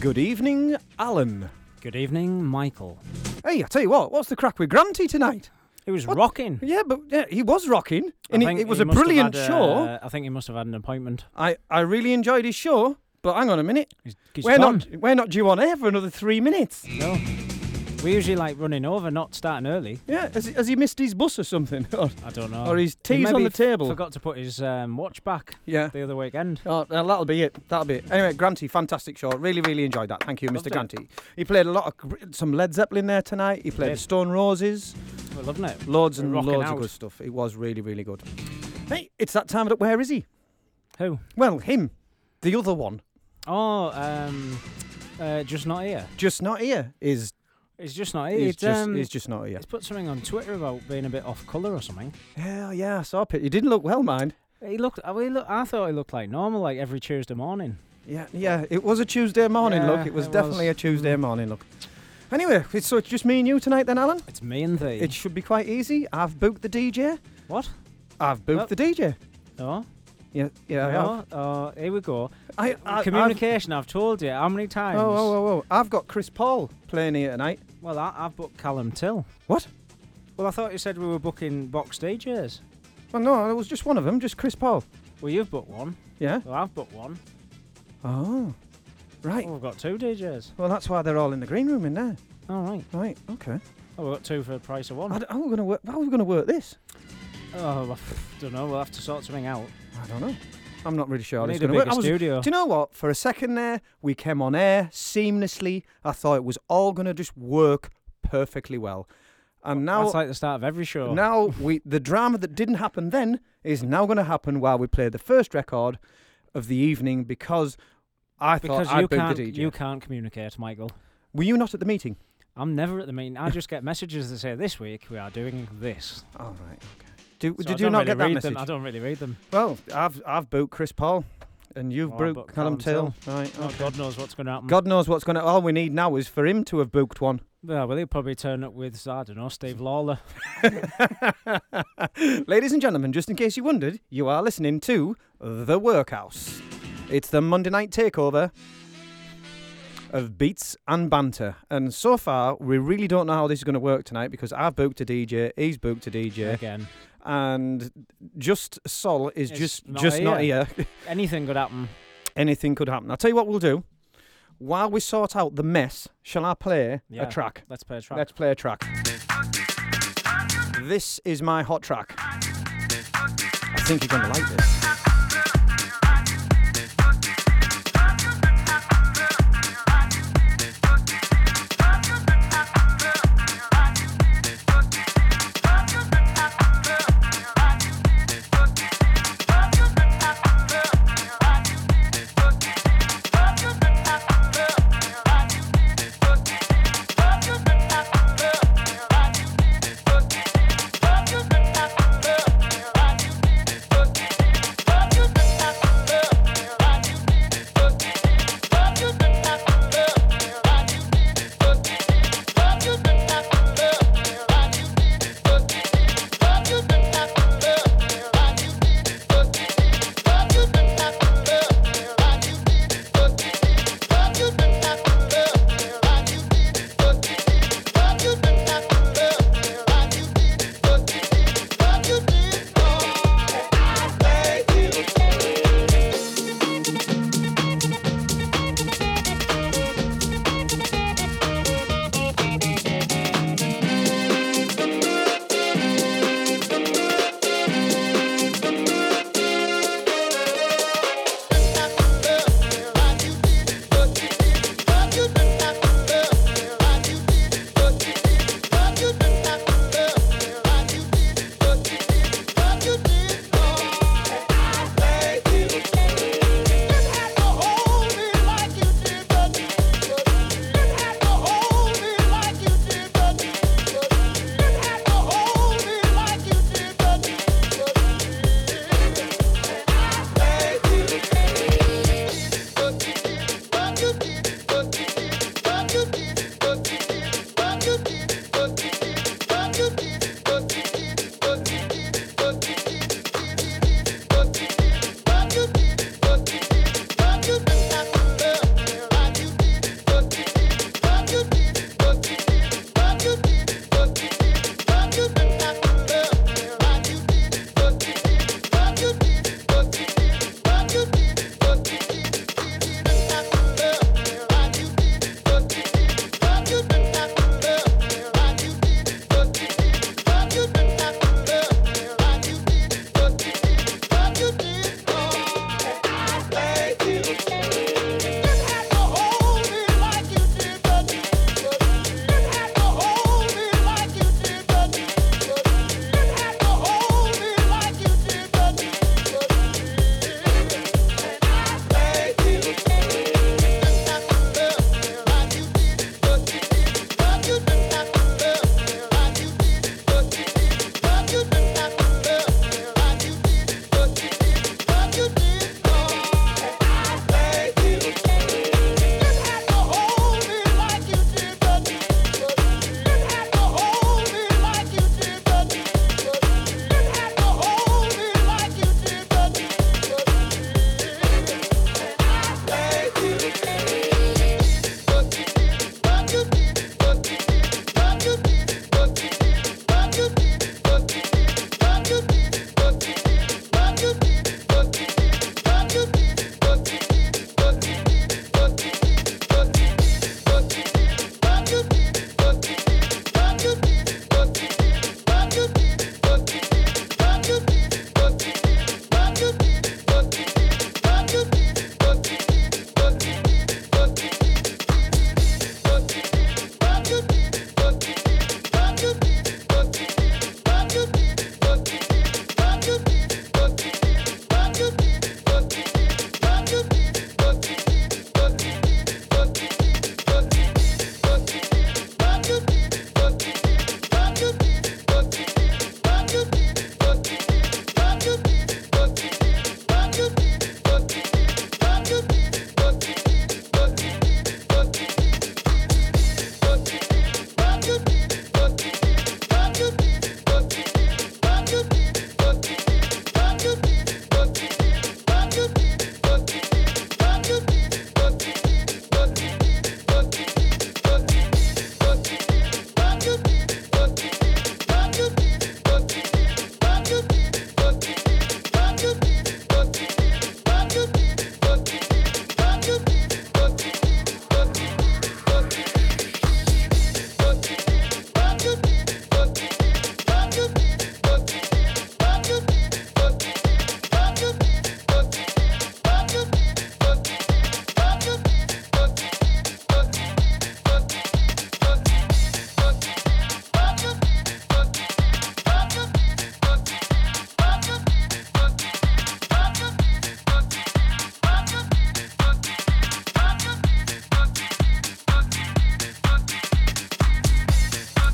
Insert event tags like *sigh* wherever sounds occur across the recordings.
Good evening, Alan. Good evening, Michael. Hey, I tell you what, what's the crack with Granty tonight? It was What? rocking. Yeah, but yeah, he was rocking, I and it, think it was he a must have brilliant had, show. uh, I think he must have had an appointment. I, I really enjoyed his show, but hang on a minute, He's, he's we're gone. not we're not due on air for another three minutes. No. We usually like running over, not starting early. Yeah, has, he- has he missed his bus or something? *laughs* Or- I don't know. Or his tea's on the table. Forgot to put his um, watch back yeah. the other weekend. Oh, well, that'll be it. That'll be it. Anyway, Granty, fantastic show. Really, really enjoyed that. Thank you, Loved Mr. it. Granty. He played a lot of some Led Zeppelin there tonight. He played Stone Roses. We're loving it. Loads We're and loads out. of good stuff. It was really, really good. Hey, it's that time of the Where is he? Who? Well, him. The other one. Oh, um, uh, just not here. Just not here. Is He's just not here. he's It's, just um, he's just not here. he's put something on Twitter about being a bit off colour or something. Yeah, yeah, I saw it. He didn't look well, mind. He looked. I, mean, look, I thought he looked like normal, like every Tuesday morning. Yeah, yeah. It was a Tuesday morning look. It was it definitely was. a Tuesday Mm. morning look. Anyway, it's, so it's just me and you tonight then, Alan? It's me and thee. It should be quite easy. I've booked the DJ. what? I've booked Oh. the DJ. Oh, Yeah, yeah, I oh, uh, oh, here we go. I, I, I've- Communication. I've, told you how many Oh, times. oh, oh, oh. oh! I've got Chris Paul playing here tonight. Well, I, I've booked Callum Till. What? Well, I thought you said we were booking Boxed DJs. Well, no, it was just one of them, just Chris Paul. Well, you've booked one. Yeah. Well, I've booked one. Oh, right. Well, we've got two DJs. Well, that's why they're all in the green room in there. All right. Right. Okay. Oh, we've got two for the price of one. How are we gonna work? How are we gonna work this? oh, I don't know. We'll have to sort something out. I don't know. I'm not really sure. we this need is a work. bigger was- studio. Do you know what? For a second there, we came on air seamlessly. I thought it was all gonna just work perfectly well, and now That's like the start of every show. now we the drama that didn't happen then is now going to happen while we play the first record of the evening because I because thought I can't, the DJ. you can't communicate, Michael. Were you not at the meeting? I'm never at the meeting. I just get messages that say this week we are doing this. All right. Okay. Do, So did you don't really get that message? Them. I don't really read them. Well, I've I've booked Chris Paul, and oh, you've Oh, booked Callum Callum Till. Right. Oh. God knows what's going to happen. God knows what's going to. All we need now is for him to have booked one. Yeah, well, he'll probably turn up with, I don't know, Steve Lawler. *laughs* *laughs* Ladies and gentlemen, just in case you wondered, you are listening to The Workhouse. It's the Monday night takeover of beats and banter. And so far, we really don't know how this is going to work tonight because I've booked a DJ, he's booked a DJ, Again. And just Sol is It's just not just not here. here. *laughs* Anything could happen. Anything could happen. I'll tell you what we'll do. While we sort out the mess, shall I play Yeah. a track? Let's play a track. Let's play a track. This is my hot track. I think you're going to like this.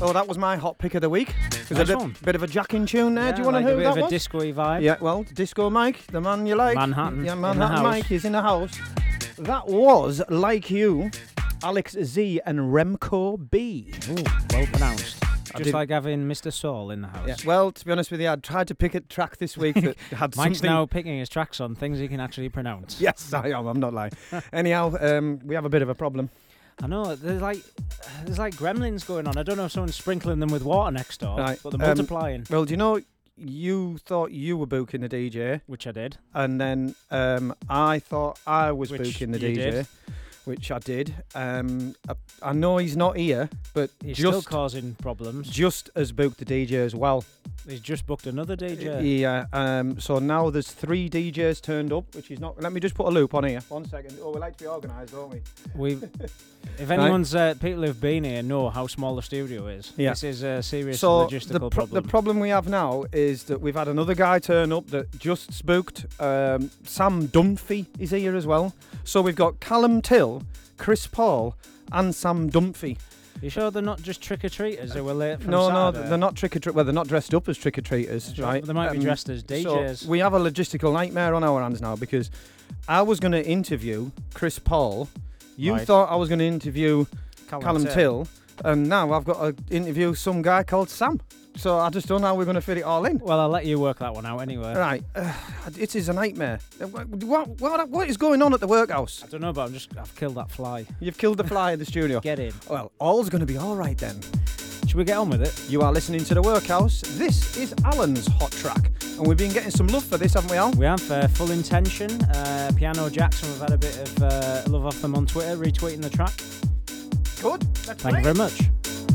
Oh, that was my hot pick of the week. Nice a bit, bit of a jacking tune there. Do you Yeah, want to know a bit of a disco-y vibe? Yeah, well, Disco Mike, the man you like. Manhattan Yeah, Manhattan. Mike is in the house. That was, like you, Alex Z and Remco B. Ooh, well pronounced. I just like having Mr. Saul in the house. Yeah. Well, to be honest with you, I tried to pick a track this week that *laughs* had Mike's something... now picking his tracks on things he can actually pronounce. *laughs* Yes, I am. I'm not lying. *laughs* Anyhow, um, we have a bit of a problem. I know there's like there's like gremlins going on. I don't know if someone's sprinkling them with water next door, Right, but they're um, multiplying, Well, do you know, you thought you were booking the DJ, which I did. and then um, I thought I was Which booking the DJ, did. Which I did. Um, I, I know he's not here, but He's still causing problems. just as booked the DJ as well. He's just booked another DJ. Yeah. Um, so now there's three DJs turned up, which is not. Let me just put a loop on here. One second. Oh, we like to be organised, don't we? We've, *laughs* if anyone's uh, people who've been here know how small the studio is. Yeah. This is a serious so logistical the, pro- problem. the problem we have now is that we've had another guy turn up that just spooked. Um, Sam Dunphy is here as well. So we've got Callum Till, Chris Paul, and Sam Dunphy. you sure they're not just trick or treaters who were late from no, no, they're not trick or treat. Well, they're not dressed up as trick or treaters, right? They might be Um, dressed as so DJs. we have a logistical nightmare on our hands now because I was going to interview Chris Paul. You Right. thought I was going to interview Callum. Till, and now I've got to interview some guy called Sam. So I just don't know how we're going to fit it all in. Well, I'll let you work that one out anyway. Right, uh, *sighs* it is a nightmare. What, what, what is going on at the workhouse? I don't know, but I'm just I've killed that fly. You've killed the fly in the *laughs* studio. Get in. Well, all's going to be all right then. Should we get on with it? You are listening to the workhouse. This is Alan's hot track, and we've been getting some love for this, haven't we, Al? We have uh, full intention. Uh, Piano Jackson, we've had a bit of uh, love off them on Twitter, retweeting the track. Good. Let's Thank you very much.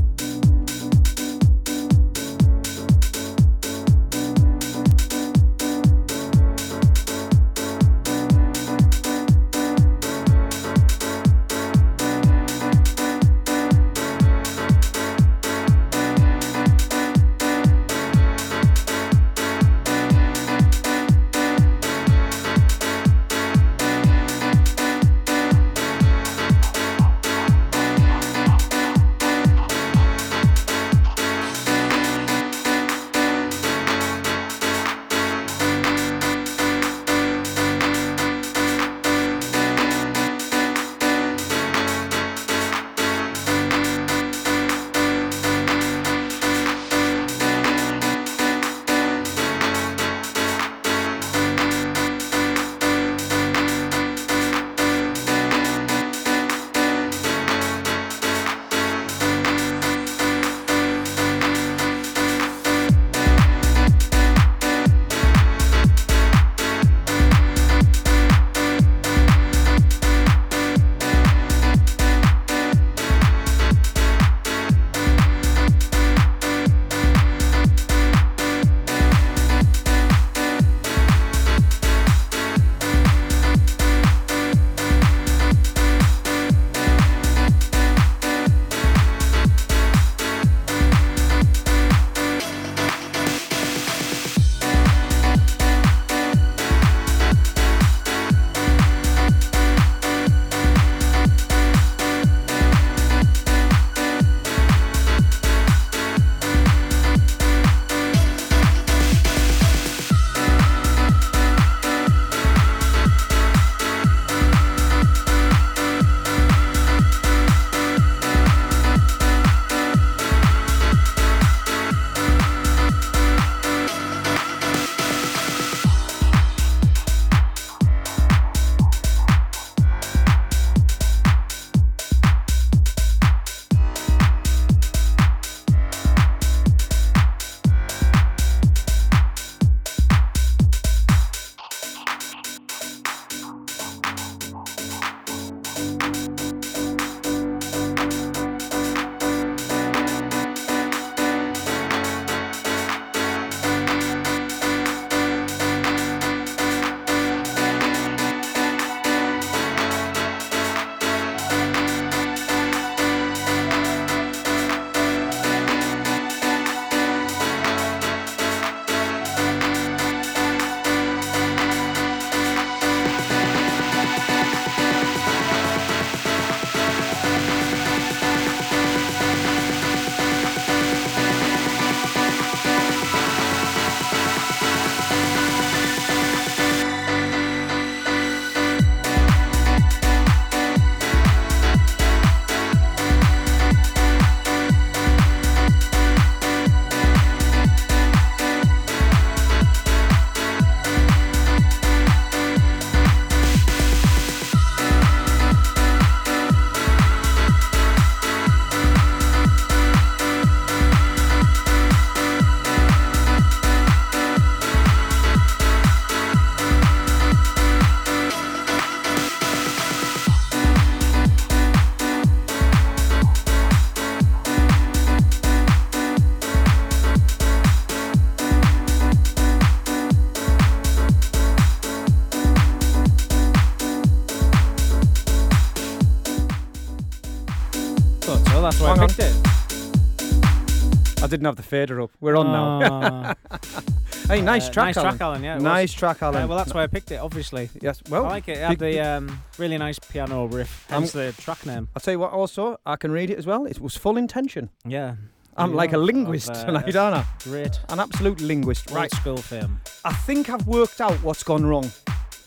Didn't have the fader up. We're on now. Oh, *laughs* Hey, nice uh, track, nice Alan. track, Alan. Yeah, it was. nice track, Alan. Uh, well, that's why I picked it. Obviously, yes. Well, I like it. It had the um, really nice piano riff. Hence the track name. I'll tell you what. Also, I can read it as well. It was full intention. Yeah. I'm like a linguist of, uh, tonight, aren't I? Great. An absolute linguist. Right. Right. school film. I think I've worked out what's gone wrong.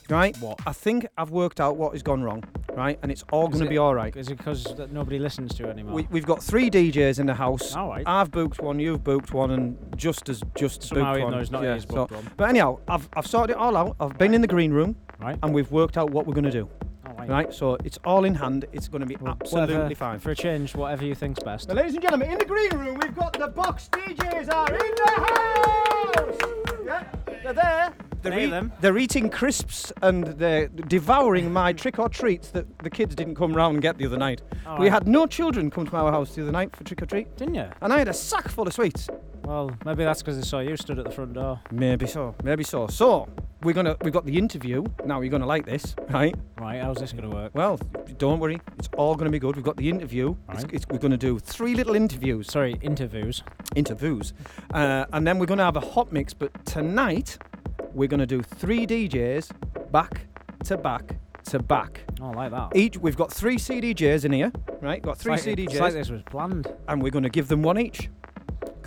Right. What? I think I've worked out what has gone wrong. Right. And it's all going to it- be all right. Is it because nobody listens to it anymore? We, we've got three DJs in the house. All right. I've booked one, you've booked one, and just as just Somehow, booked one. not yeah, so- booked one. But anyhow, I've, I've sorted it all out. I've been in the green room Right. and we've worked out what we're going to do. All right. Right. So it's all in hand. It's going to be Well, absolutely whatever- fine. For a change, whatever you think's best. Now, ladies and gentlemen, in the green room, we've got the Boxed DJs are in the house. Yeah, they're there. They're, them. they're eating crisps and they're devouring my trick or treats that the kids didn't come round and get the other night. All we right. had no children come to our house the other night for trick or treat, Didn't you? and I had a sack full of sweets. Well, maybe that's because they saw you stood at the front door. Maybe so. Maybe so. So we're gonna we've got the interview now. You're gonna like this, right? Right. How's this going to work? Well, don't worry. It's all gonna be good. We've got the interview. It's, it's, we're gonna do three little interviews. Sorry, interviews. interviews. Uh, and then we're going to have a hot mix. But tonight, we're going to do three DJs back to back to back. Oh, I like that. Each, we've got three CDJs in here, right? Got three it's like, CDJs, It's like this was planned. and we're going to give them one each.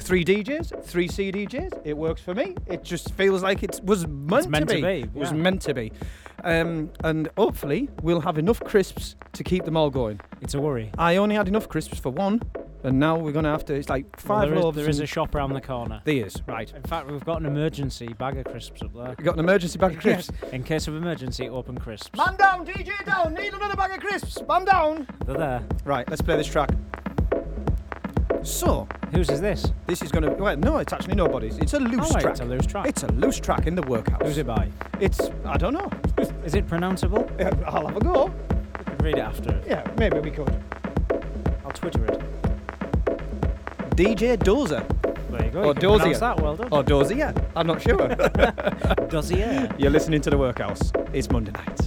Three DJs, three CDJs. It works for me. It just feels like it was meant, meant to be, It was meant to be. Um, and hopefully, we'll have enough crisps to keep them all going. It's a worry. I only had enough crisps for one, and now we're going to have to. It's like Well, five there is, there is a shop around the corner. there is, right. In fact, we've got an emergency bag of crisps up there. We've got an emergency bag of crisps. *laughs* In case of emergency, open crisps. Man down, DJ down. Need another bag of crisps. Man down. They're there. Right, let's play this track. So, Whose is this? this is going to. Well, no, it's actually nobody's. It's a loose Oh, track. it's a loose track. It's a loose track in the workhouse. Who's it by? It's. I don't know. *laughs* Is it pronounceable? Yeah, I'll have a go. We could read it after. Yeah, maybe we could. I'll Twitter it. DJ Dozer. There you go. Or you can pronounce Dozier. that. Well done. Or Dozer, yeah. I'm not sure. *laughs* *laughs* Dozier. You're listening to The Workhouse. It's Monday night.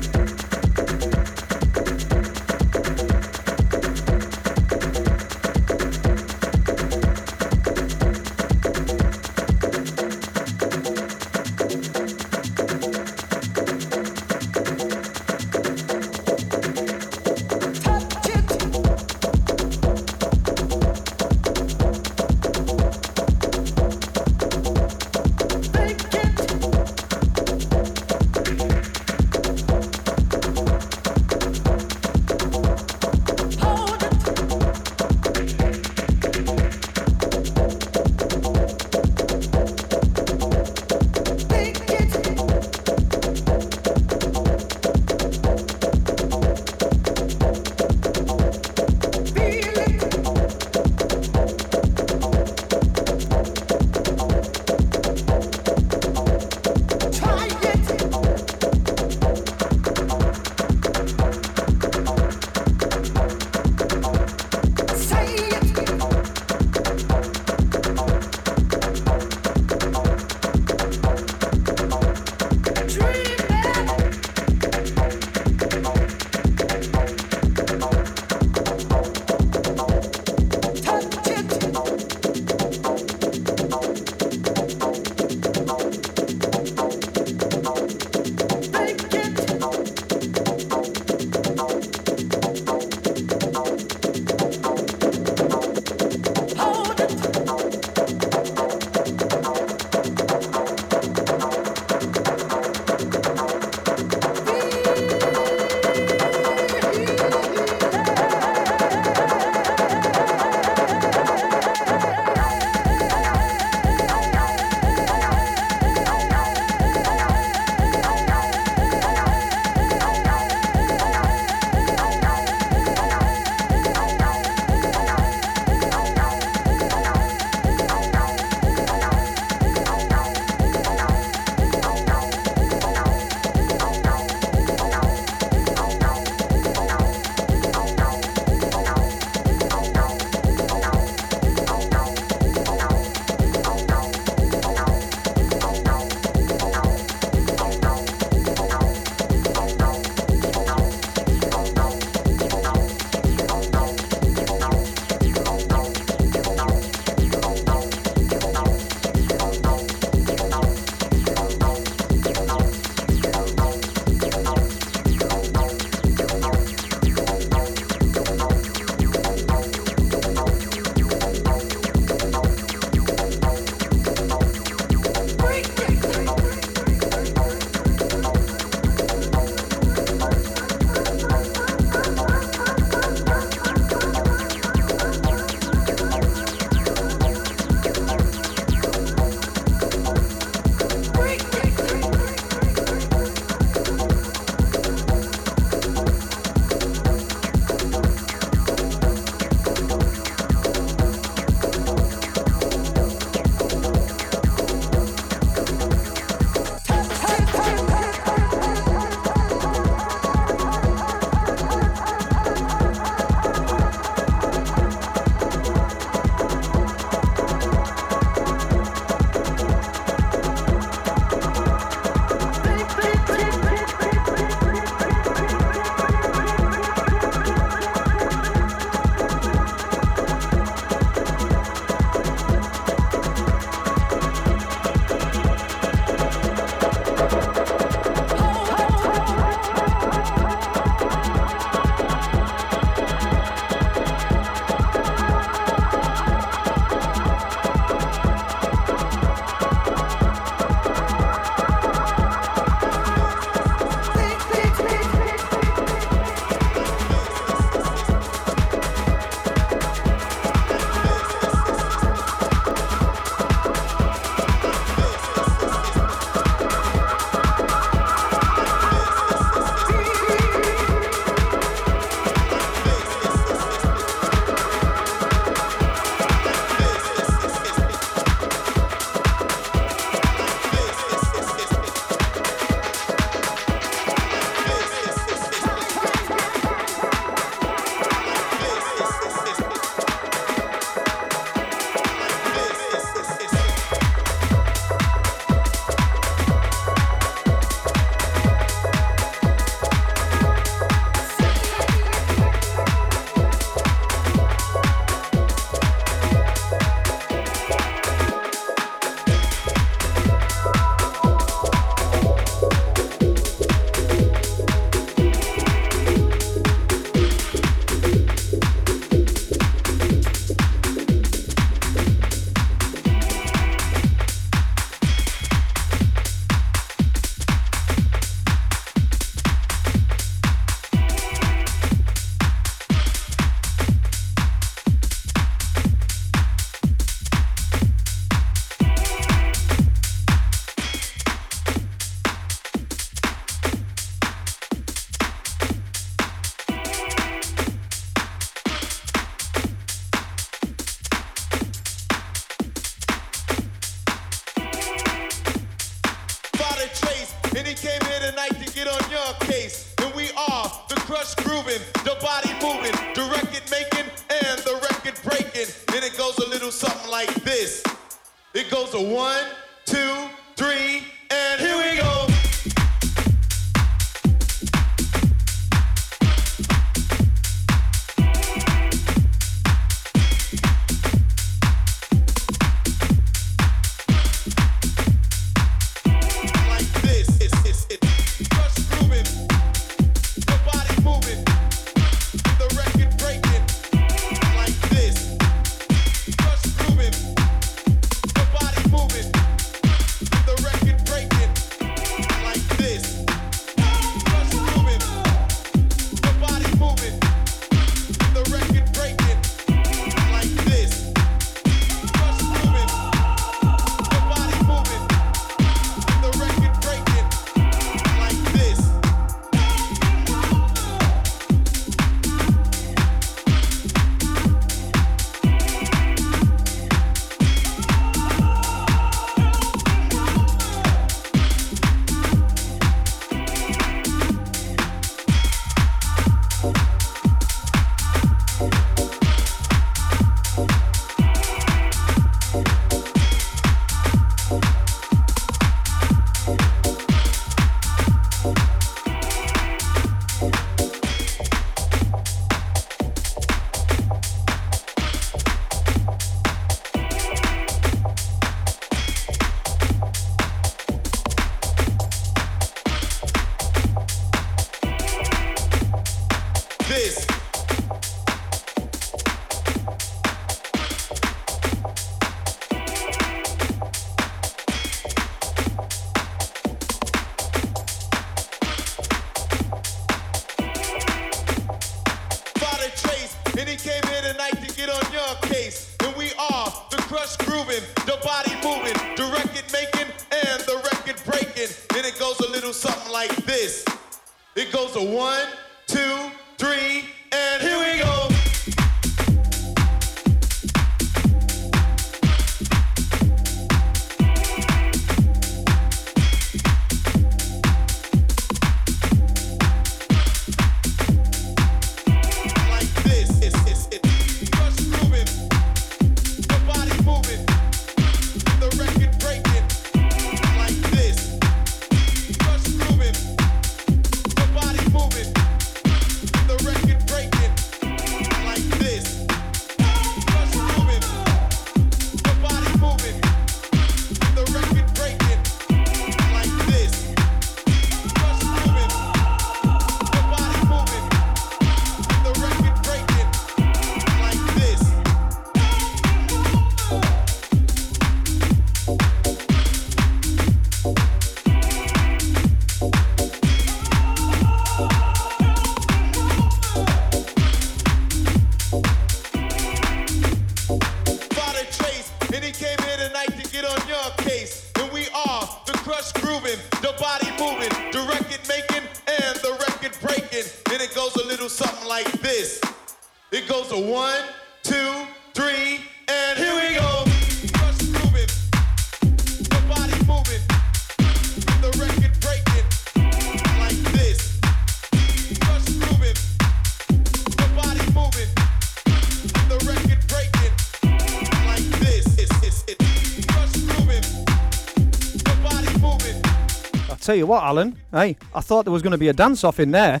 Tell you what, Alan. Hey, I thought there was going to be a dance off in there.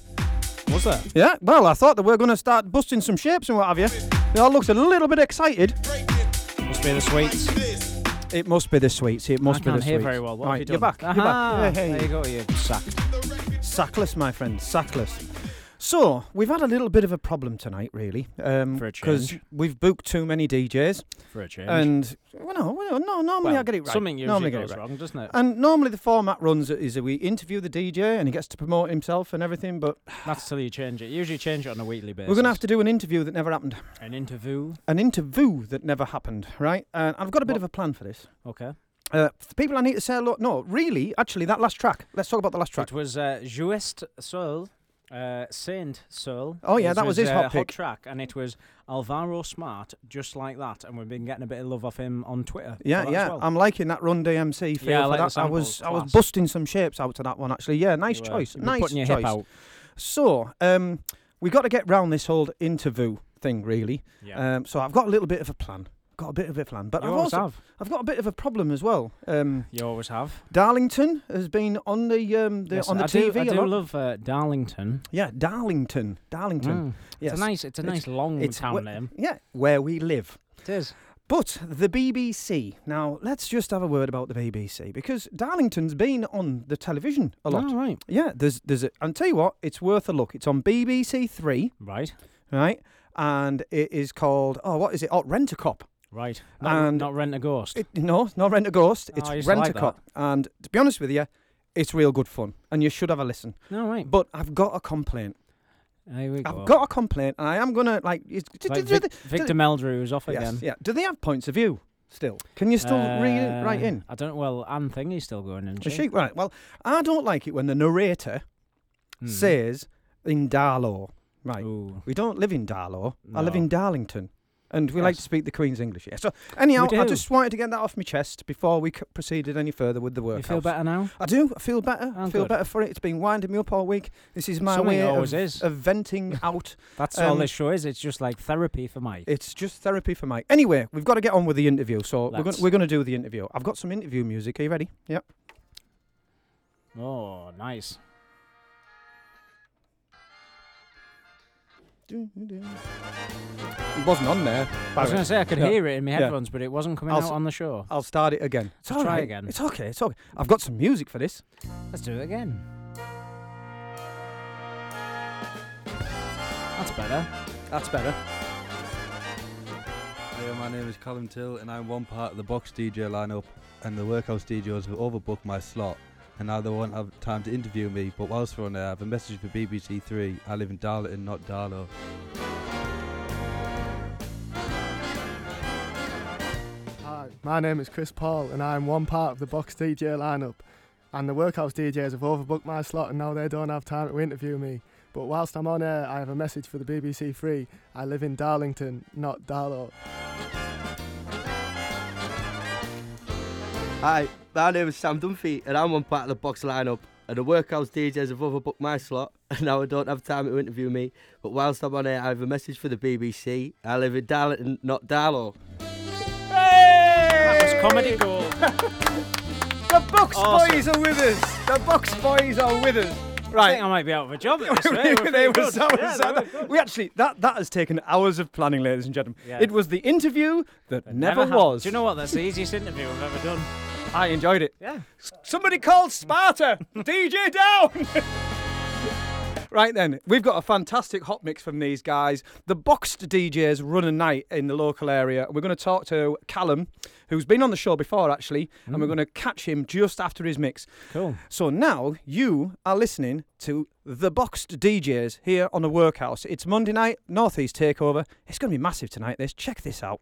Was there? Yeah, well, I thought that we were going to start busting some shapes and what have you. It all looks a little bit excited. Must be the sweets. It must be the sweets. It must I be can't the hear sweets. very well. What have right, you you're done? back. You're Aha, back. Hey, There you go. You're sacked. Sackless, my friend. Sackless. So we've had a little bit of a problem tonight, really, um, For a because we've booked too many DJs, For a change. and well, no, well, no, normally Well, I get it right. Something usually normally goes it right. wrong, doesn't it? And normally the format runs is that we interview the DJ and he gets to promote himself and everything, but That's till you change it. You usually change it on a weekly basis. we're going to have to do an interview that never happened. an interview. An interview that never happened, right? And I've got a bit What- of a plan for this. Okay. Uh, for people I need to say hello. No, really, actually, that last track. Let's talk about the last track. It was uh, Jouest Soul Uh, Saint Soul. Oh, yeah, that was his uh, hot pick. track, and it was Alvaro Smart, just like that. And we've been getting a bit of love off him on Twitter. Yeah, yeah. well. I'm liking that Run DMC feel Yeah, I like that. I was sample, I was busting some shapes out to that one actually. Yeah, nice You choice. nice putting your choice. hip out. So, um, we got to get round this whole interview thing, really. Yeah. Um, so I've got a little bit of a plan. Got a bit of a plan, but you I've always also have. I've got a bit of a problem as well. Um, You always have. Darlington has been on the um, the Yes, on the I TV do, I do lot. love uh, Darlington. yeah, Darlington, Darlington. Mm. Yes. It's a nice, it's a It's- nice long it's town wh- name. Yeah, where we live. It is. But the BBC. Now, let's just have a word about the BBC because Darlington's been on the television a lot. Oh, right. Yeah, there's there's a, and tell you what, it's worth a look. It's on BBC Three, Right. right? And it is called oh, what is it? Oh, Rent a Cop. Right. Not, And- not Rent a Ghost. It, no, not Rent a Ghost. Oh, It's Rent a like Cop. And to be honest with you, it's real good fun, and you should have a listen. no, right. But I've got a complaint. Here we go. I've got a complaint, and I am gonna like. Like Vic, Victor Meldrew is off yes, again. yeah. Do they have points of view still? Can you still read it right Uh, in? I don't. Well, Anne Thingy's still going in. Is she? Right. Well, I don't like it when the narrator Hmm. says in Darlo. Right. Ooh. We don't live in Darlo. I live in Darlington. And we like to speak the Queen's English. Yeah. So, anyhow, I just wanted to get that off my chest before we c- proceeded any further with the work. You feel better now? I do. I feel better. I Oh, feel good. better for it. It's been winding me up all week. This is my Something way always of, is. of venting *laughs* out. That's all Um, this show is. It's just like therapy for Mike. It's just therapy for Mike. Anyway, we've got to get on with the interview. So we're going we're going to do the interview. I've got some interview music. Are you ready? Yep. oh, nice. It wasn't on there. I was going to say I could Yeah. hear it in my Yeah. headphones, but it wasn't coming I'll out s- on the show. I'll start it again. It's all try right. again. It's okay. It's okay. I've got some music for this. Let's do it again. That's better. That's better. Hey, my name is Callum Till, and I'm one part of the Boxed DJ lineup. And the workhouse DJs have overbooked my slot, and now they won't have time to interview me. But whilst we're on there, I have a message for BBC Three. I live in Darlington, not Darlo. Hi, my name is Chris Paul, and I'm one part of the Boxed DJ lineup. And the Workhouse DJs have overbooked my slot, and now they don't have time to interview me. But whilst I'm on air, I have a message for the BBC Three. I live in Darlington, not Darlo. Hi, my name is Sam Dunphy, and I'm one part of the box lineup. And the workhouse DJs have overbooked my slot, *laughs* and now I don't have time to interview me. But whilst I'm on air, I have a message for the BBC. I live in Darlington, not Darlo. That was comedy gold. *laughs* The Box Awesome. Boys are with us. The Box Boys are with us. I Right. think I might be out of a job at this *laughs* rate. We're They pretty were good. so- Yeah, they were good. we actually that that has taken hours of planning, ladies and gentlemen. Yeah. It was the interview that It never, happened. was. Do you know what? That's the easiest interview I've ever done. I enjoyed it. Yeah. Somebody called Sparta. DJ down. *laughs* Right then, we've got a fantastic hot mix from these guys. The boxed DJs run a night in the local area. We're going to talk to Callum, who's been on the show before actually, and we're mm. going to catch him just after his mix. Cool. So now you are listening to the boxed DJs here on the Workhouse. It's Monday night, Northeast Takeover. It's going to be massive tonight. This check this out.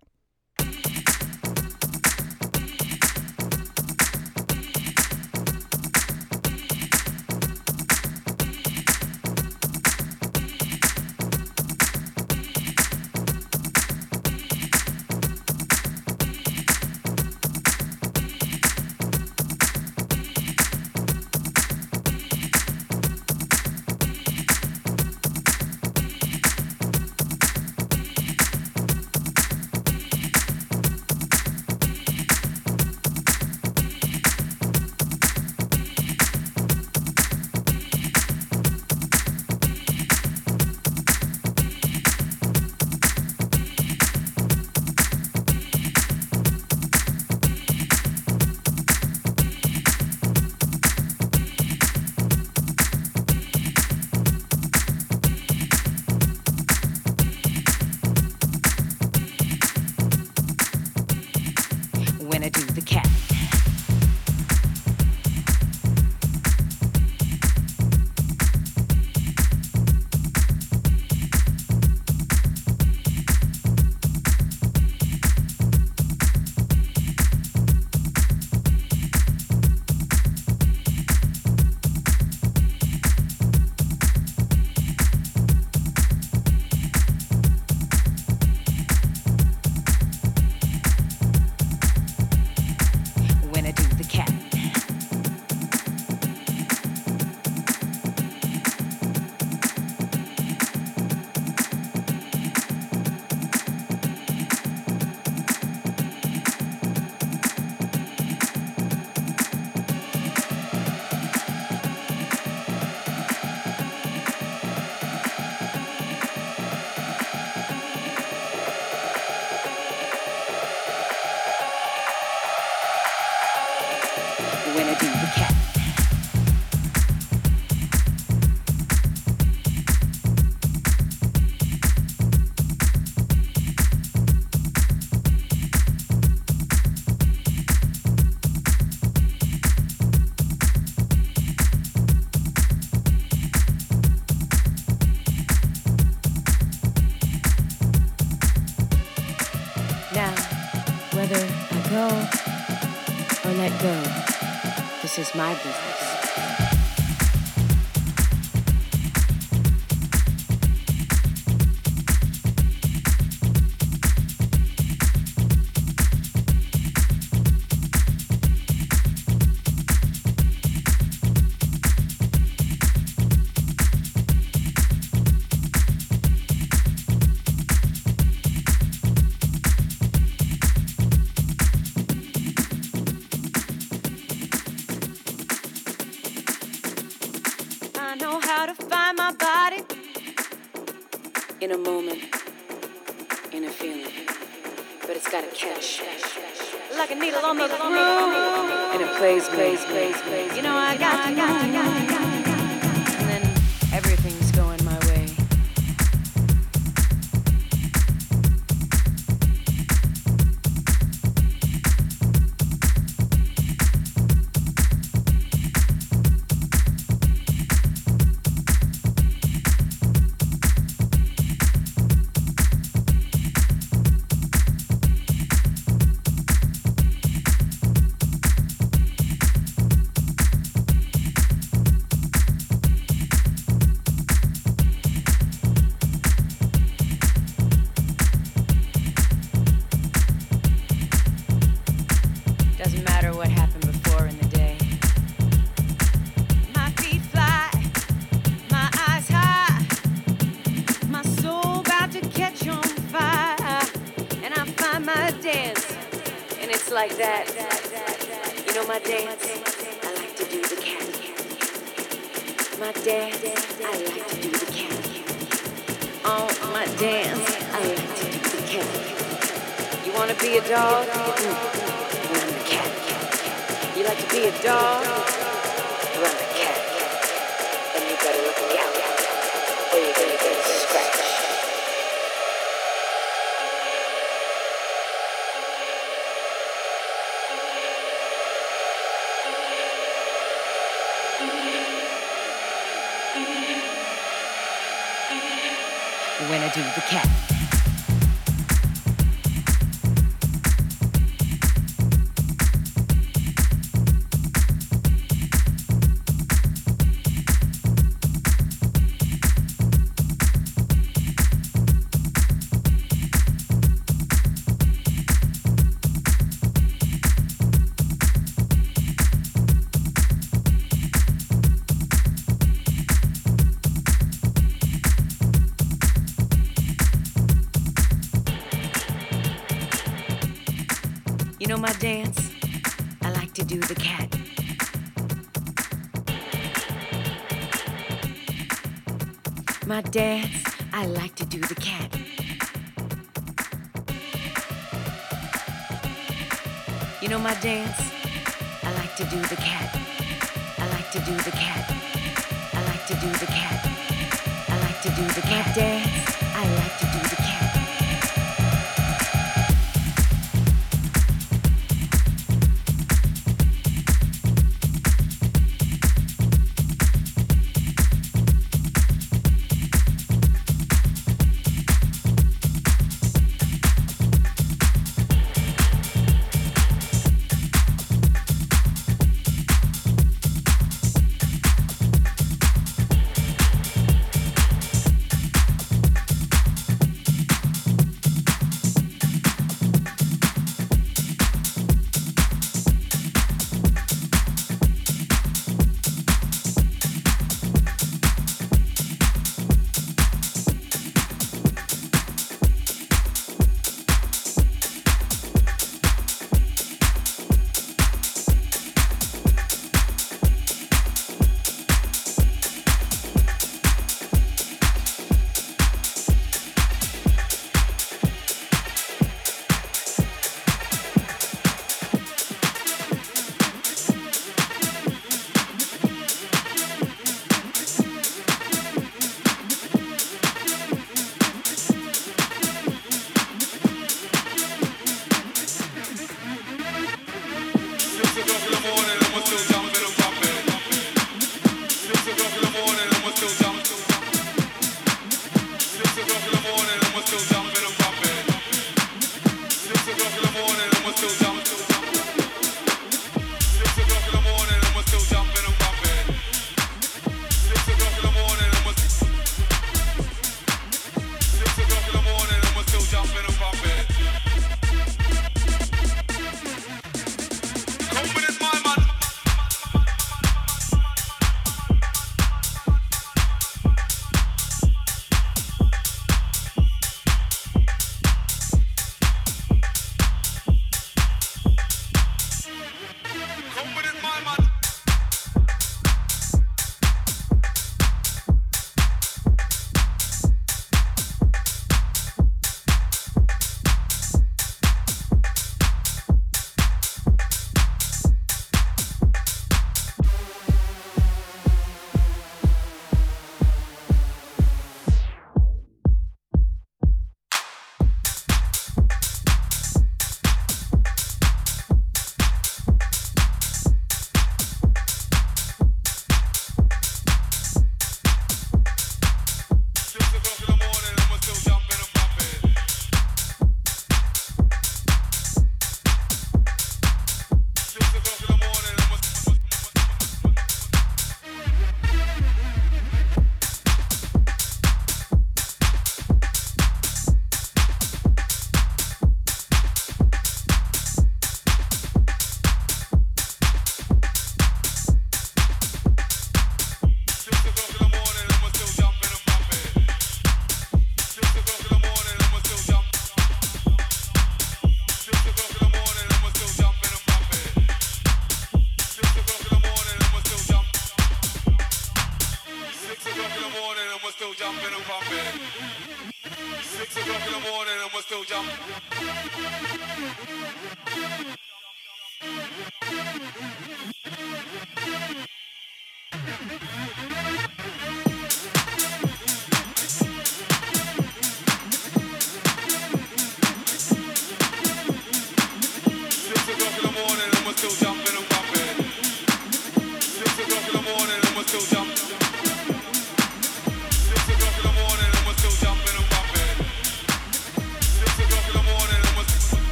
my business. like that. You know my dance? I like to do the cat. My dance, I like to do the cat. Oh, my dance, I like to do the cat. You wanna be a dog? Mm-hmm. I'm the cat. You like to be a dog? the cat.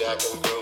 Jack and grooving.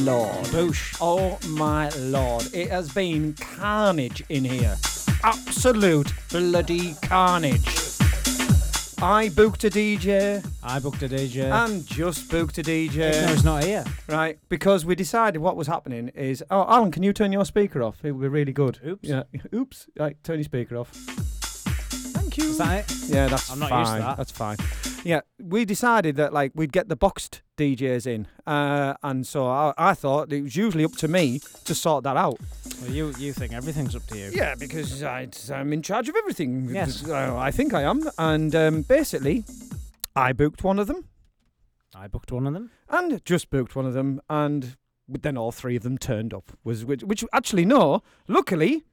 Lord. Boosh. Oh my lord. It has been carnage in here. Absolute bloody carnage. I booked a DJ I booked a DJ. and just booked a DJ. no, it's not here. Right, because we decided what was happening is. Oh, Alan, can you turn your speaker off? It would be really good. Oops. Yeah. *laughs* Oops. Right, turn your speaker off. Thank you. Is that it? Yeah, that's I'm not fine. used to that. That's fine. Yeah, we decided that like we'd get the boxed DJs in, uh, and so I, I thought it was usually up to me to sort that out. Well, you you think everything's up to you. Yeah, because I, I'm in charge of everything. Yes. Uh, I think I am, and um, basically, I booked one of them, I booked one of them. and just booked one of them, and then all three of them turned up. Was which, which actually no, luckily,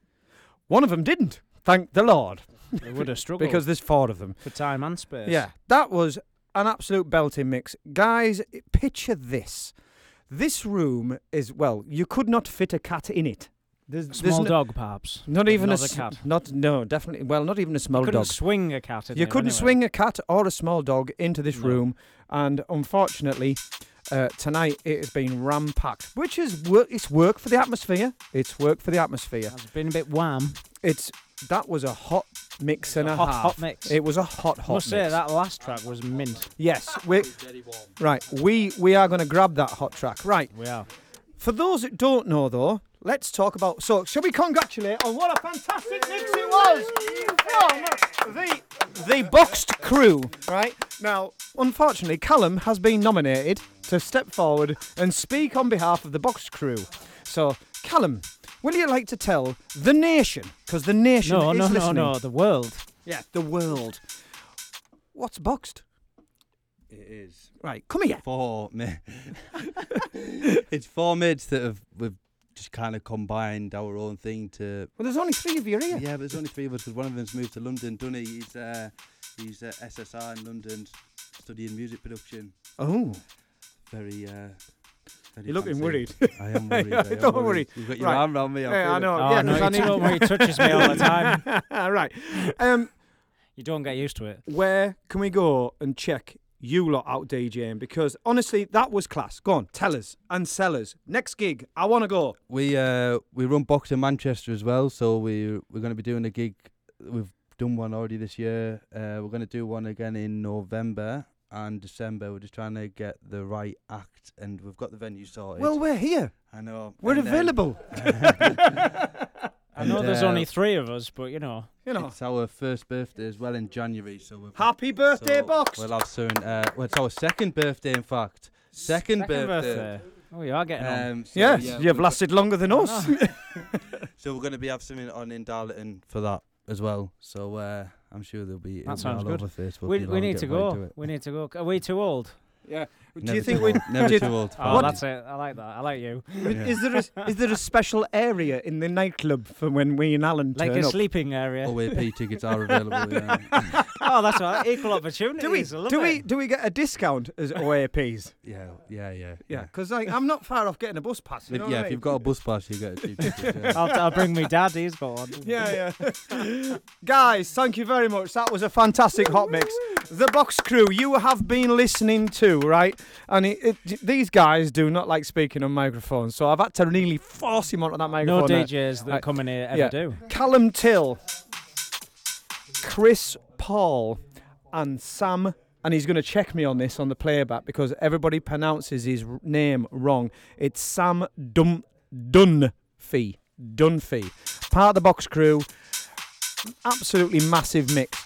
one of them didn't. Thank the Lord, They would have *laughs* struggled because there's four of them. for time and space. Yeah, that was an absolute belting mix. Guys, picture this. This room is, well, you could not fit a cat in it. There's, there's Small no- dog, perhaps. Not even not a, a cat. Not no, definitely. Well, not even a small couldn't dog. swing a cat. You couldn't anyway. swing a cat or a small dog into this No. room, and unfortunately, uh, tonight it has been ram packed, which is work. It's work for the atmosphere. It's work for the atmosphere. It's been a bit wham. It's that was a hot mix and a hot, half. hot mix. It was a hot, hot Must mix. say that last track was mint. Yes, we right. We we are going to grab that hot track. Right. We are. For those that don't know, though, let's talk about. So, shall we congratulate on what a fantastic mix it was from the the Boxed Crew? Right now, unfortunately, Callum has been nominated to step forward and speak on behalf of the Boxed Crew. So, Callum, will you like to tell the nation, because the nation No, is no, no, listening. no. The world. Yeah, the world. What's boxed? It is Right, come here. four. Ma- *laughs* it's four mates that have we've just kind of combined our own thing to. Well, there's only three of you here. Yeah, but there's only three of us because one of them's moved to London, done he? He's uh, he's uh, SSR in London, studying music production. Oh, Very. Uh, very You're looking fancy. worried. I am worried. I *laughs* am Don't worried. worry. You've got your Right. arm around me. I Yeah, feel I know. Oh, yeah, no, 'cause I you need- don't worry, he touches me all the *laughs* time. right. Um, You don't get used to it. where can we go and check you lot out DJing? Because honestly, that was class. Go on, tell us and sell us. Next gig, I want to go. We uh we run box in Manchester as well, so we we're going to be doing a gig. We've done one already this year. Uh, we're going to do one again in November and December. We're just trying to get the right act, and we've got the venue sorted. Well, we're here. I know We're and then- available. *laughs* I know and, there's uh, only three of us, but you know. You know. It's our first birthday as well in January, so we're Happy birthday, so box. We'll have soon. Uh, well, it's our second birthday, in fact. Second, Second birthday. birthday. Oh, you are getting on. Um, so, yes, yeah, you've we've- lasted longer than us. *laughs* So we're going to be have something on in Darlington for that as well. So uh, I'm sure there'll be. it'll be sounds all good. Over Facebook. We, we need to go. We need to go. Are we too old? yeah. Do you think we? old. Never do you- too old. Oh, What- that's it. I like that. I like you. *laughs* Is there a, *laughs* is there a special area in the nightclub for when we and Alan Like turn a up? sleeping area. OAP tickets are available. Yeah, oh, that's right. Equal opportunities. do we I love do we it. do we get a discount as OAPs? *laughs* yeah, yeah, yeah. Yeah, because like I'm not far off getting a bus pass. You If, know yeah, I if mean? you've got a bus pass, you get a cheap ticket. Yeah. I'll, I'll bring me dad. He's got one. Yeah, yeah. Guys, thank you very much. That was a fantastic hot mix. The Box Crew, you have been listening to, right? And it, it, these guys do not like speaking on microphones, so I've had to really force him onto that No microphone. there. DJs that Uh, come in here ever yeah. do. Callum Till, Chris Paul, and Sam. And he's going to check me on this on the playback because everybody pronounces his name wrong. It's Sam Dum Dunphy. Dunphy. Part of the box crew. Absolutely massive mix.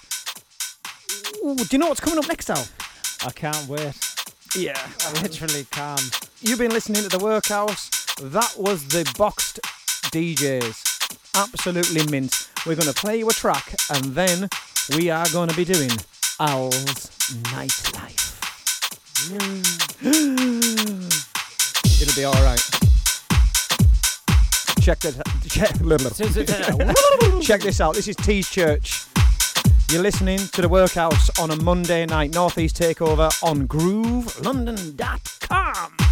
Ooh, do you know what's coming up next, Al? I can't wait. Yeah. I literally can't. You've been listening to the Workhouse. That was the boxed DJs. Absolutely mint. We're going to play you a track and then we are going to be doing Al's Nightlife. *gasps* It'll be alright. Check that. *laughs* Check, *laughs* check this out. This is Tees Church. You're listening to the Workhouse on a Monday night. Northeast Takeover on GrooveLondon.com.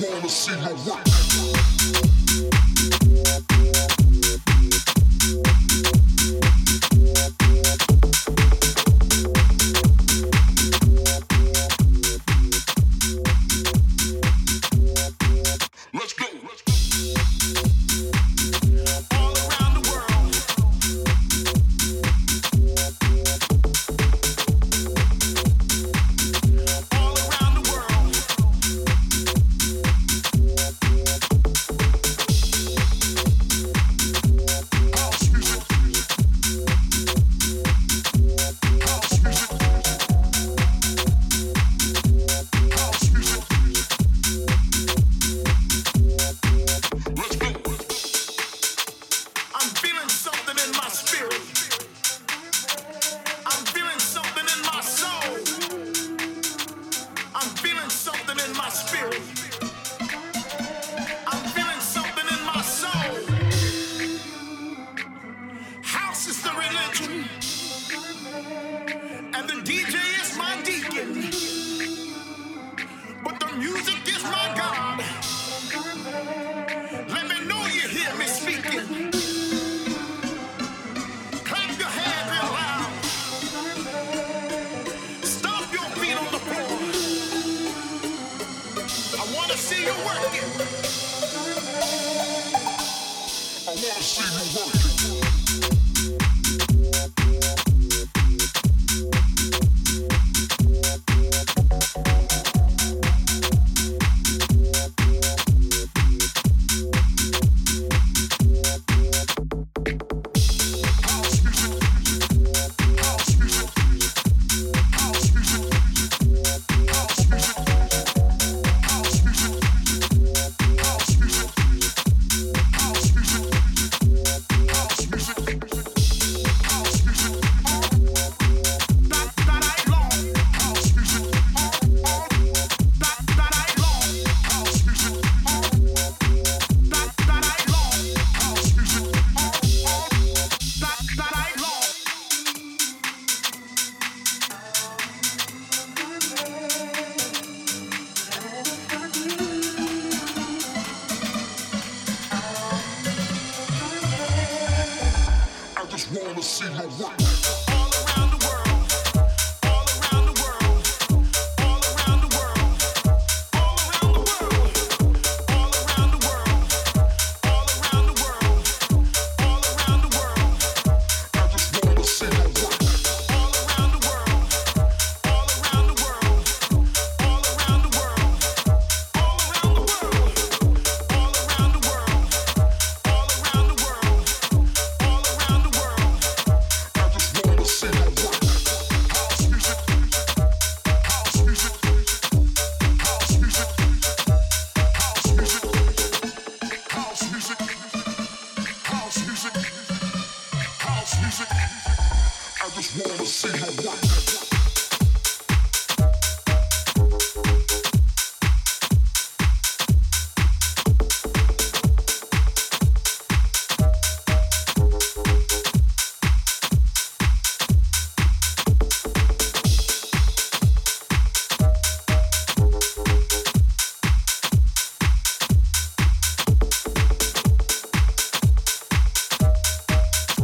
wanna see your work.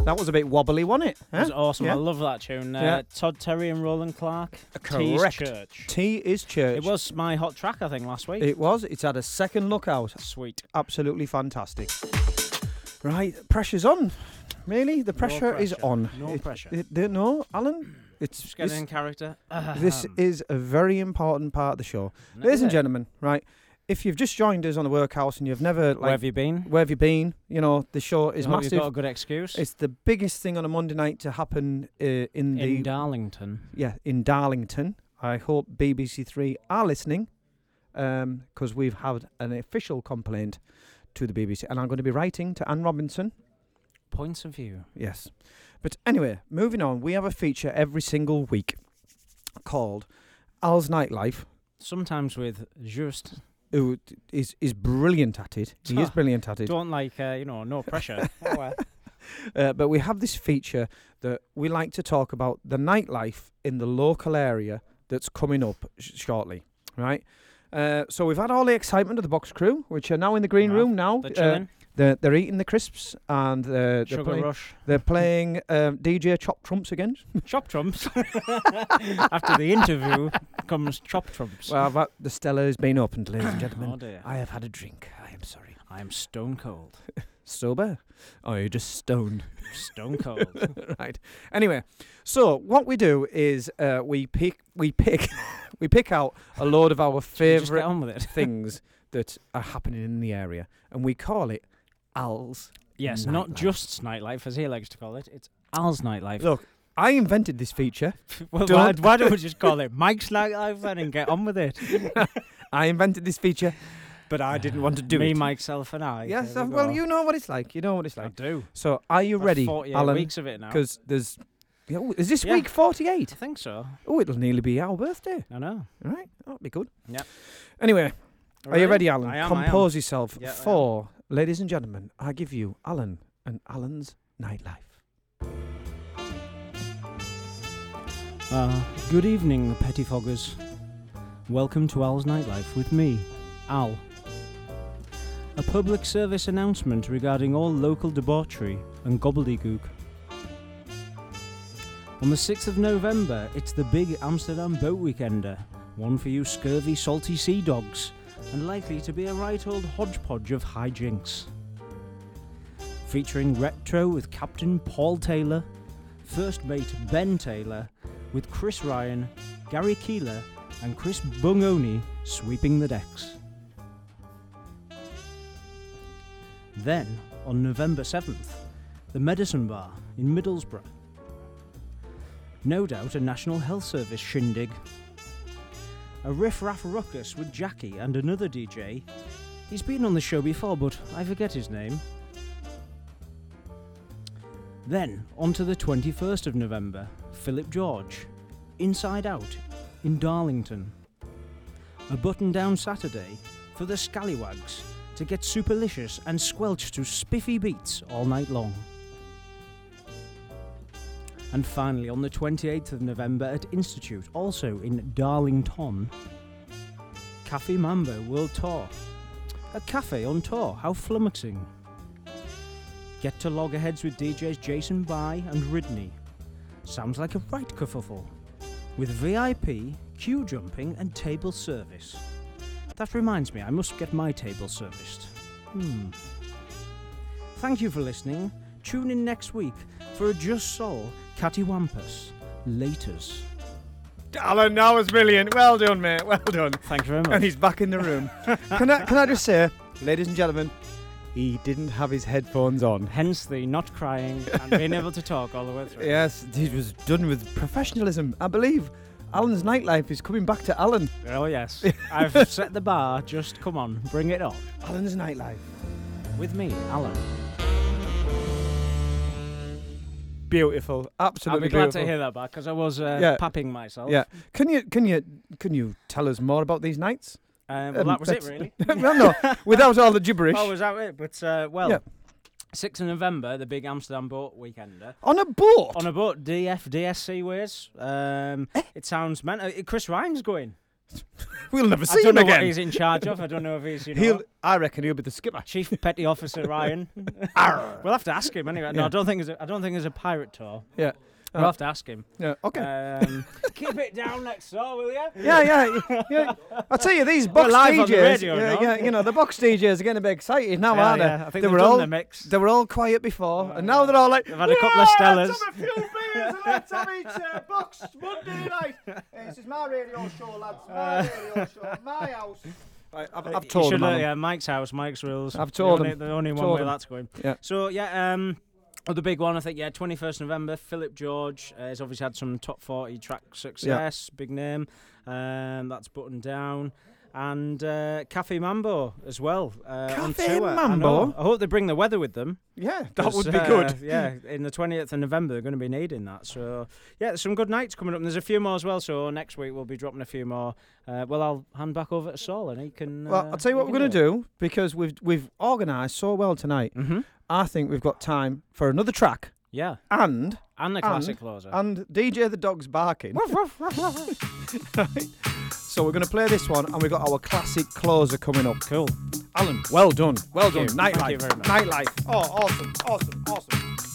That was a bit wobbly, wasn't it? It was awesome. Yeah. I love that tune. Uh, Yeah. Todd Terry and Roland Clark. Tees Correct. Church. T is church. It was my hot track, I think, last week. It was. It's had a second lookout. Sweet. Absolutely fantastic. Right, pressure's on. Really, the pressure, is pressure. on. No It- pressure. it- it- no, Alan. *clears throat* It's Just getting this- in character. This is a very important part of the show, Is ladies and gentlemen. Right, if you've just joined us on the workhouse and you've never, like, Where have you been? Where have you been? You know, the show is I massive. You've got a good excuse. It's the biggest thing on a Monday night to happen uh, in the in Darlington. yeah, in Darlington. I hope BBC Three are listening because we've had an official complaint to the BBC, and I'm going to be writing to Anne Robinson. Points of view. Yes, but anyway, moving on. We have a feature every single week called Al's Nightlife. Sometimes with just. Who is is brilliant at it? He is brilliant at it. Don't like, uh, you know, no *laughs* pressure. *laughs* Oh. Uh, but we have this feature that we like to talk about the nightlife in the local area that's coming up sh- shortly, right? Uh, so we've had all the excitement of the box crew, which are now in the green Right. room now. They're Uh, chilling. They're, they're eating the crisps and uh, they're Sugar playing, rush. They're playing um, DJ Chop Trumps again. *laughs* Chop trumps. *laughs* After the interview comes chop trumps. well, that, the Stella has been opened, ladies and *clears throat* gentlemen. Oh dear. I have had a drink. I am sorry. I am stone cold. *laughs* Sober? Oh, you're just stoned. Stone cold. right. Anyway, so what we do is uh, we pick we pick we pick out a load of our we just favourite on with it? things that are happening in the area, and we call it Al's. Yes, not Nightlife. just nightlife, as he likes to call it. It's Al's nightlife. Look, I invented this feature. *laughs* well, don't- why, why don't we *laughs* just call it Mike's nightlife then and get on with it? *laughs* I invented this feature, but I didn't want to do it. Me, it. myself, and I. Yes, There uh, we well, go. you know what it's like. You know what it's like. I like. do. So, are you ready, 48 Alan? weeks of it now. Because there's. Yeah, is this Yeah. week 48? I think so. Oh, it'll nearly be our birthday. I know. All right, that'll be good. Yep. Anyway, are you ready, Alan? I am, I am. Compose yourself Yeah, I am. for, ladies and gentlemen, I give you Alan and Alan's nightlife. Uh, good evening, pettifoggers. Welcome to Al's Nightlife with me, Al. A public service announcement regarding all local debauchery and gobbledygook. On the 6th of November, it's the big Amsterdam Boat Weekender, one for you scurvy, salty sea dogs, and likely to be a right old hodgepodge of hijinks. Featuring retro with Captain Paul Taylor, First Mate Ben Taylor, with Chris Ryan, Gary Keeler, and Chris Bungoni sweeping the decks. Then, on November 7th, the Medicine Bar in Middlesbrough. No doubt a National Health Service shindig. A riff raff ruckus with Jackie and another DJ. He's been on the show before, but I forget his name. Then, on to the 21st of November, Philip George, Inside Out, in Darlington. A button down Saturday for the scallywags to get superlicious and squelch to spiffy beats all night long. And finally, on the 28th of November at Institute, also in Darlington, Cafe Mambo World Tour. A cafe on tour, how flummoxing. Get to loggerheads with DJs Jason Bye and Ridney. Sounds like a right kerfuffle. With VIP, queue jumping, and table service. That reminds me, I must get my table serviced. Hmm. Thank you for listening. Tune in next week for a Just Soul Cattywampus. Laters. Alan, that was brilliant. Well done, mate. Well done. Thank you very much. And he's back in the room. *laughs* can I can I just say, ladies and gentlemen, he didn't have his headphones on. Hence the not crying and being able to talk all the way through. Yes, he was done with professionalism. I believe Alan's nightlife is coming back to Alan. Oh, yes. *laughs* I've set the bar. Just come on, bring it on. Alan's nightlife. With me, Alan. Beautiful. absolutely. I'll be glad beautiful. to hear that back because I was uh, Yeah. papping myself. Yeah. Can you can you can you tell us more about these nights? Um, well, Um, that was it, really. *laughs* no, without all the gibberish. Oh, was that it? But, uh, well, Yeah. 6th of November, the big Amsterdam boat weekender. On a boat. On a boat, DFDS Seaways. Um, Eh? it sounds mental. Uh, Chris Ryan's going. *laughs* We'll never see I don't him know again. what he's in charge of. I don't know if he's, you *laughs* know, He'll. I reckon he'll be the skipper. Chief Petty Officer Ryan. *laughs* we'll have to ask him anyway. No, Yeah. I don't think it's a, I don't think it's a pirate tour. Yeah. We'll Uh, have to ask him. Yeah. Okay. Um, *laughs* keep it down next door, will you? Yeah, yeah, yeah. I'll tell you, these box We're live DJs, on the radio yeah, now. yeah, you know, the box DJs are getting a bit excited now, Yeah, aren't they? yeah, I think they they've were done all the mix. they were all quiet before, and now they're all like, They've had a couple of "Yeah, Stellas." Let's have a few beers and let's have each uh, *laughs* box Monday night. Hey, this is my radio show, lads. My radio show, my house. Right, I've, I've You told should them. let- Alan. yeah, Mike's house, Mike's rules. I've The told only- him. The only one Told way him. that's going. Yeah. So yeah, um, oh, the big one I think yeah, 21st November. Philip George uh, has obviously had some top 40 track success, big name. Um, that's buttoned down. And uh, Cafe Mambo as well. Uh, Cafe. I Mambo? know. I, hope they bring the weather with them. Yeah, that would be uh, good. yeah, in the 20th of November, they're going to be needing that. So, yeah, there's some good nights coming up. And there's a few more as well. So, next week we'll be dropping a few more. Uh, well, I'll hand back over to Saul and he can. Well, uh, I'll tell you what we're going to do because we've we've organised so well tonight. Mm-hmm. I think we've got time for another track Yeah. and And the classic closer. and DJ the dog's barking. *laughs* Right. So we're going to play this one, and we've got our classic closer coming up. Cool. Alan, well done. Well Thank done. you. Thank Nightlife. you very much. Nightlife. Oh, awesome. Awesome. Awesome.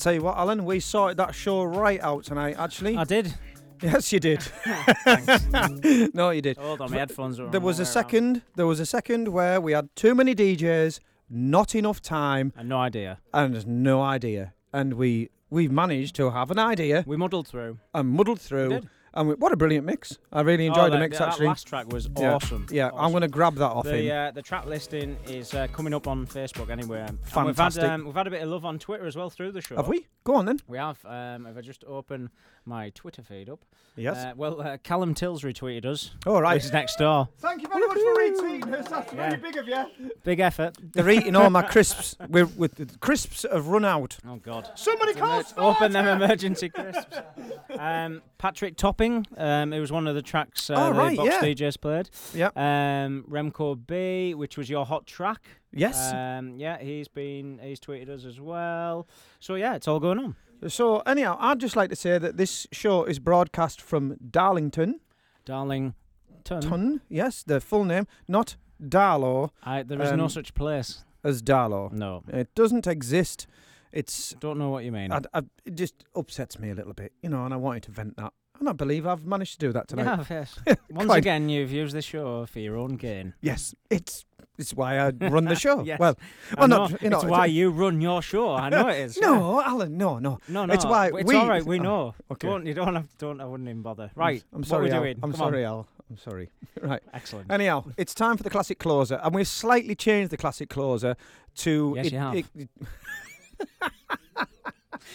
Tell you what, Alan, we sorted that show right out tonight, actually. I did. Yes, you did. *laughs* no, you did. Hold on, my headphones are on There was a second. There was a second where we had too many DJs, not enough time, And no idea. and no idea. And we we managed to have an idea. We muddled through. And muddled through. did. And we, what a brilliant mix! I really Oh, enjoyed the that- mix. that actually, last track was Yeah. awesome. Yeah, I'm going to grab that off the, him. uh, the track listing is uh, coming up on Facebook anyway. Fantastic. We've had, um, we've had a bit of love on Twitter as well through the show. Have we? Go on then. We have. Um, if I just open my Twitter feed up. Yes. Uh, well, uh, Callum Tills retweeted us. All right. Which is next door. Thank you very much for retweeting us. That's Yeah. very big of you. Big effort. They're eating all my crisps. We're, with the crisps have run out. Oh God. Somebody call Open them emergency crisps. *laughs* um, Patrick Topping. Um, it was one of the tracks uh, Oh, the right, Box yeah. DJs played. Yeah. Um, Remco B, which was your hot track. Yes. Um, yeah, he's been he's tweeted us as well. So yeah, it's all going on. So anyhow, I'd just like to say that this show is broadcast from Darlington. Darlington. Ton, yes, the full name, not Darlo. I, there is no um, such place. as Darlo. No. It doesn't exist. It's. Don't know what you mean. I, I, it just upsets me a little bit, you know, and I wanted to vent that. And I believe I've managed to do that tonight. Yes. *laughs* Once again, you've used the show for your own gain. Yes, it's it's why I run the *laughs* show. Yes. Well, well, know. not you know. it's why you run your show. I know it is. *laughs* No, Alan, no, no. No, no. It's why it's we. all right. We oh, know. okay. Don't you don't have don't. I wouldn't even bother. I'm- Right. I'm what sorry. we Al. doing? I'm Come on. sorry, Al. I'm sorry. *laughs* Right. Excellent. Anyhow, it's time for the classic closer, and we've slightly changed the classic closer to. Yes, it- you have. it-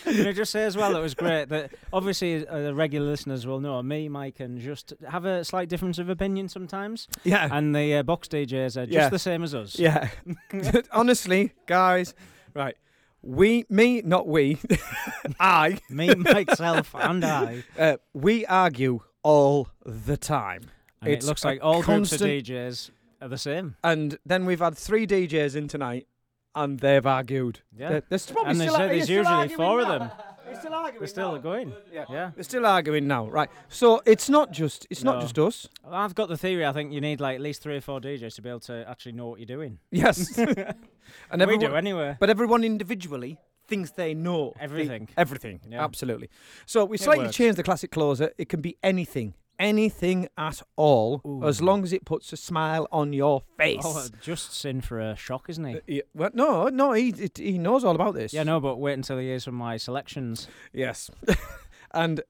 Can I just say as well, it was great that obviously uh, the regular listeners will know me, Mike, and just have a slight difference of opinion sometimes. Yeah. And the uh, box DJs are just Yeah. the same as us. Yeah. *laughs* Honestly, guys, right. We, me, not we, *laughs* I, Me, myself, and I. *laughs* uh, we argue all the time. And it looks like all groups of DJs are the same. And then we've had three DJs in tonight, and they've argued. Yeah. They're, they're probably and still, there's, there's still usually arguing four of them. They're still arguing. They're still now. going. Yeah. Yeah. They're still arguing now, right? So it's not just it's not just us. I've got the theory. I think you need like at least three or four DJs to be able to actually know what you're doing. Yes. *laughs* and we everyone, do anyway. But everyone individually thinks they know the- Everything. everything. Yeah. Absolutely. So we It slightly works. changed the classic closer. It can be anything, anything at all, as long as it puts a smile on your face. Oh, just in for a shock, isn't he? Uh, yeah, well, no, no, he he knows all about this. Yeah, no, but wait until he hears from my selections. Yes. *laughs* and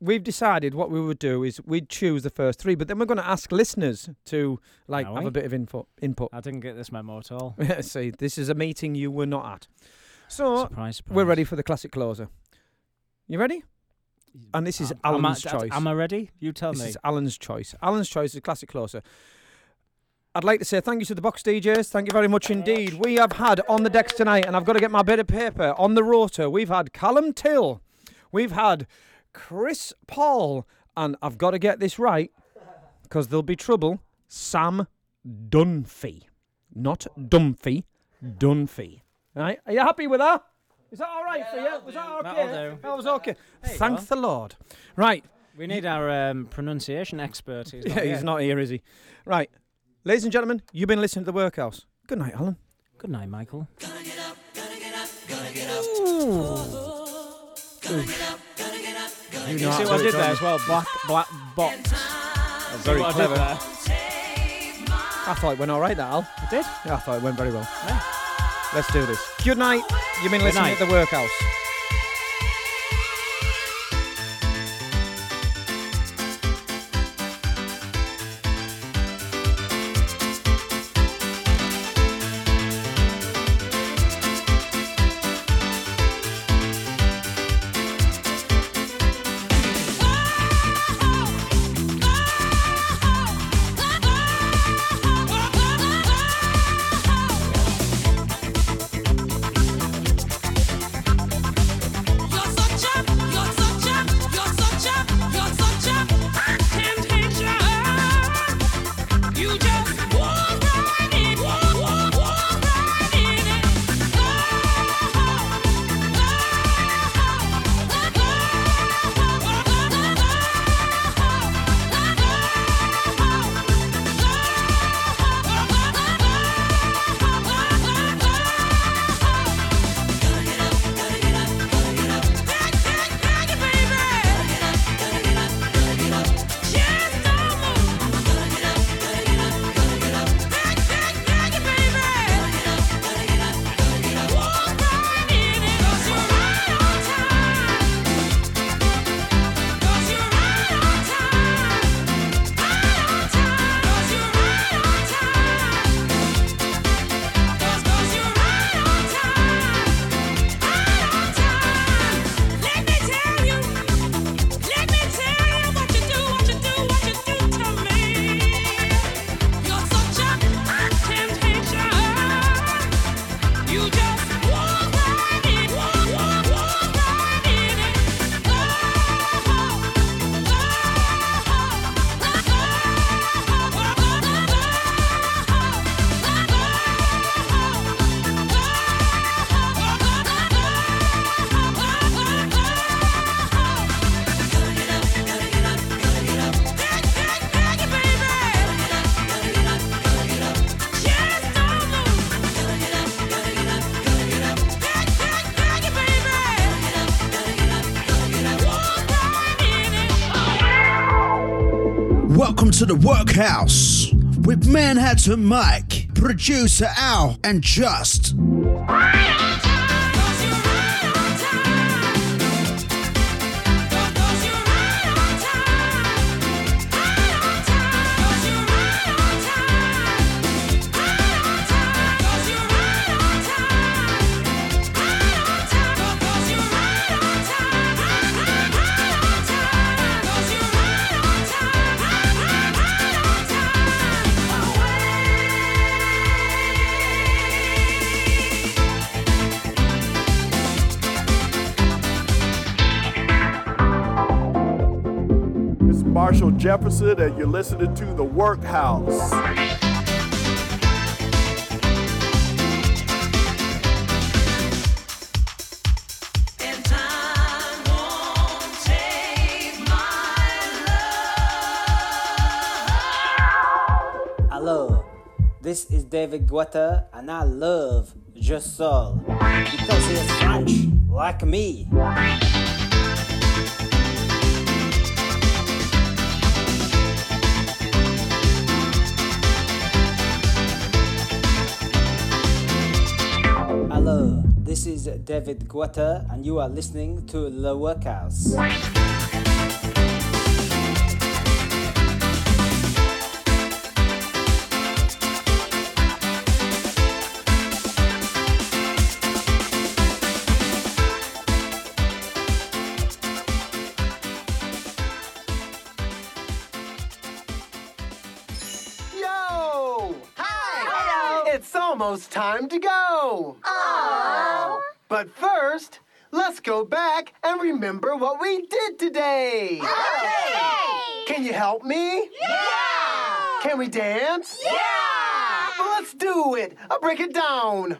we've decided what we would do is we'd choose the first three, but then we're going to ask listeners to like have a bit of info input. I didn't get this memo at all. Yeah, *laughs* see, this is a meeting you were not at. So Surprise, surprise. we're ready for the classic closer. You ready? And this is Am- am I- Alan's that's- choice. Am I ready? You tell this me. This is Alan's choice. Alan's choice is a classic closer. I'd like to say thank you to the box DJs. Thank you very much indeed. We have had on the decks tonight, and I've got to get my bit of paper on the rotor. We've had Callum Till, we've had Chris Paul, and I've got to get this right because there'll be trouble. Sam Dunphy, not Dumphy, Dunphy. Right? Are you happy with that? Is that all right for you? Was that okay? That'll do. That was okay. There Thank go. the Lord. Right. We need our um, pronunciation expert. He's *laughs* not Yeah, here. he's not here, is he? Right. Ladies and gentlemen, you've been listening to The Workhouse. Good night, Alan. Good night, Michael. You You know see to what I did it, there as well? Black, black box. Very what I clever. there? I thought it went all right, that, Al. It did? Yeah, I thought it went very well. Let's do this. Good night. You've been Good listening night. to The Workhouse. To the workhouse with Manhattan Mike, producer Al, and Just. Jefferson, and you're listening to The Workhouse. This is David Guetta, and I love Je Sol because he is French, like me. David Guetta, and you are listening to The Workhouse. Yo! Hi! It's almost time to go! Oh! But first, let's go back and remember what we did today! Okay! Can you help me? Yeah! Can we dance? Yeah! Well, let's do it! I'll break it down!